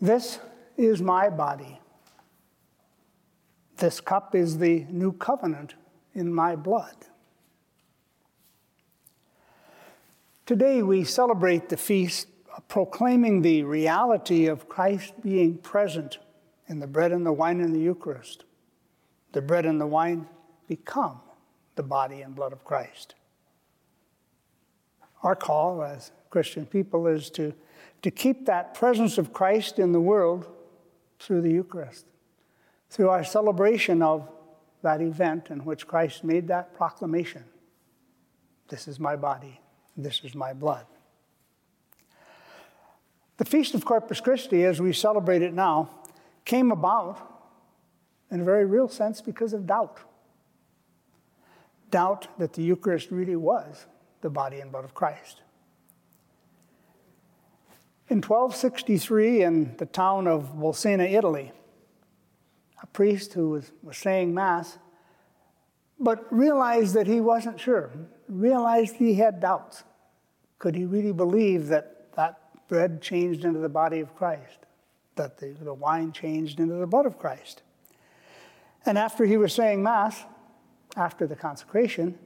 This is my body. This cup is the new covenant in my blood. Today we celebrate the feast proclaiming the reality of Christ being present in the bread and the wine in the Eucharist. The bread and the wine become the body and blood of Christ. Our call as Christian people is to, to keep that presence of Christ in the world through the Eucharist, through our celebration of that event in which Christ made that proclamation This is my body, this is my blood. The Feast of Corpus Christi, as we celebrate it now, came about in a very real sense because of doubt. Doubt that the Eucharist really was the body and blood of Christ. In 1263, in the town of Bolsena, Italy, a priest who was, was saying Mass, but realized that he wasn't sure, realized he had doubts. Could he really believe that that bread changed into the body of Christ, that the, the wine changed into the blood of Christ? And after he was saying Mass, after the consecration,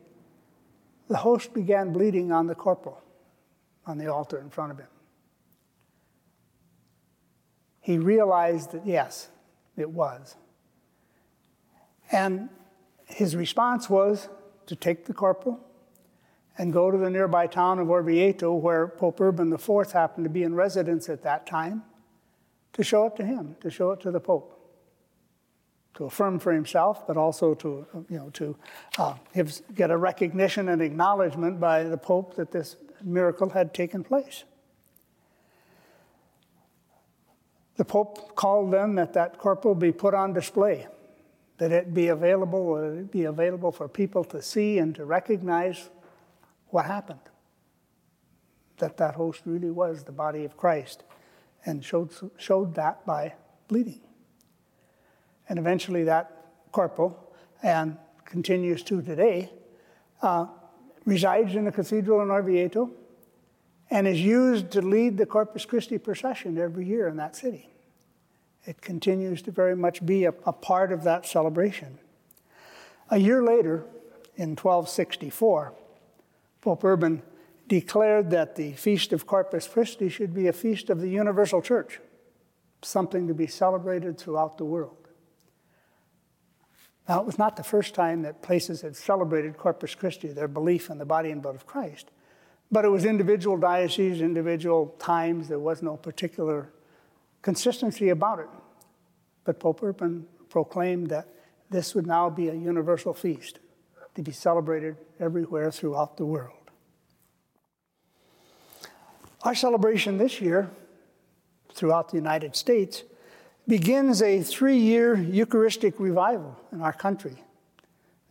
the host began bleeding on the corporal on the altar in front of him. He realized that, yes, it was. And his response was to take the corporal and go to the nearby town of Orvieto, where Pope Urban IV happened to be in residence at that time, to show it to him, to show it to the Pope to affirm for himself, but also to, you know, to uh, get a recognition and acknowledgement by the Pope that this miracle had taken place. The Pope called then that that corporal be put on display, that it be available, uh, it be available for people to see and to recognize what happened. That that host really was the body of Christ, and showed, showed that by bleeding and eventually that corporal, and continues to today, uh, resides in the cathedral in Orvieto and is used to lead the Corpus Christi procession every year in that city. It continues to very much be a, a part of that celebration. A year later, in 1264, Pope Urban declared that the Feast of Corpus Christi should be a feast of the universal church, something to be celebrated throughout the world. Now, it was not the first time that places had celebrated Corpus Christi, their belief in the body and blood of Christ, but it was individual dioceses, individual times. There was no particular consistency about it. But Pope Urban proclaimed that this would now be a universal feast to be celebrated everywhere throughout the world. Our celebration this year throughout the United States begins a three year Eucharistic revival in our country.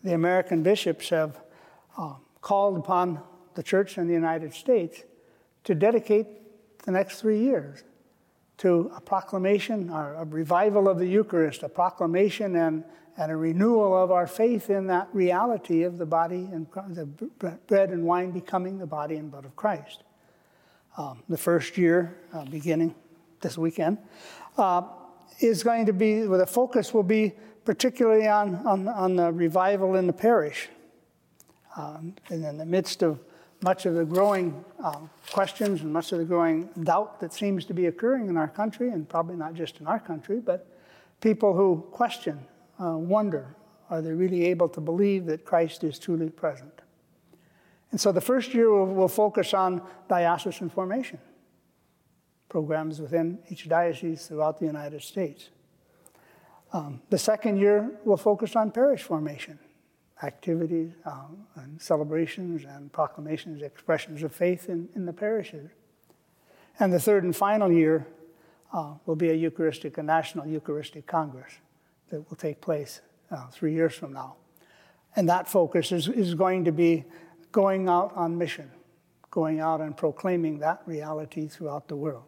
The American bishops have uh, called upon the church in the United States to dedicate the next three years to a proclamation, or a revival of the Eucharist, a proclamation and, and a renewal of our faith in that reality of the body and the bread and wine becoming the body and blood of Christ. Um, the first year, uh, beginning this weekend, uh, is going to be, well, the focus will be particularly on, on, on the revival in the parish. Um, and in the midst of much of the growing um, questions and much of the growing doubt that seems to be occurring in our country, and probably not just in our country, but people who question, uh, wonder, are they really able to believe that Christ is truly present? And so the first year will, will focus on diocesan formation programs within each diocese throughout the United States. Um, the second year we'll focus on parish formation, activities um, and celebrations and proclamations, expressions of faith in, in the parishes. And the third and final year uh, will be a Eucharistic, a National Eucharistic Congress that will take place uh, three years from now. And that focus is, is going to be going out on mission, going out and proclaiming that reality throughout the world.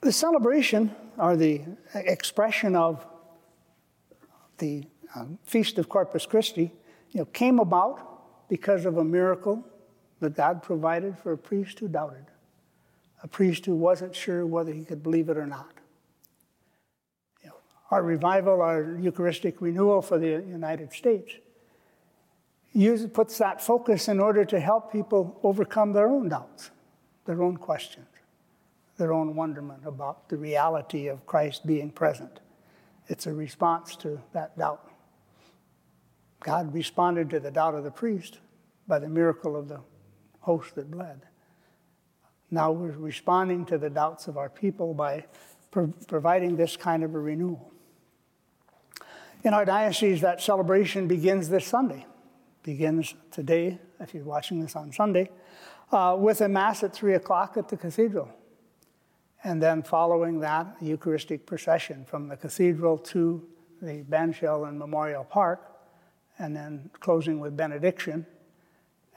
The celebration, or the expression of the um, Feast of Corpus Christi, you know, came about because of a miracle that God provided for a priest who doubted. a priest who wasn't sure whether he could believe it or not. You know, our revival, our Eucharistic renewal for the United States, uses, puts that focus in order to help people overcome their own doubts, their own questions, their own wonderment about the reality of Christ being present. It's a response to that doubt. God responded to the doubt of the priest by the miracle of the host that bled. Now we're responding to the doubts of our people by pro- providing this kind of a renewal. In our diocese, that celebration begins this Sunday. Begins today, if you're watching this on Sunday, uh, with a Mass at 3 o'clock at the cathedral. And then following that, Eucharistic procession from the cathedral to the Bandshell and Memorial Park, and then closing with benediction,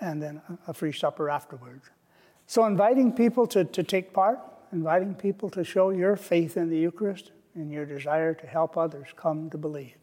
and then a free supper afterwards. So, inviting people to, to take part, inviting people to show your faith in the Eucharist and your desire to help others come to believe.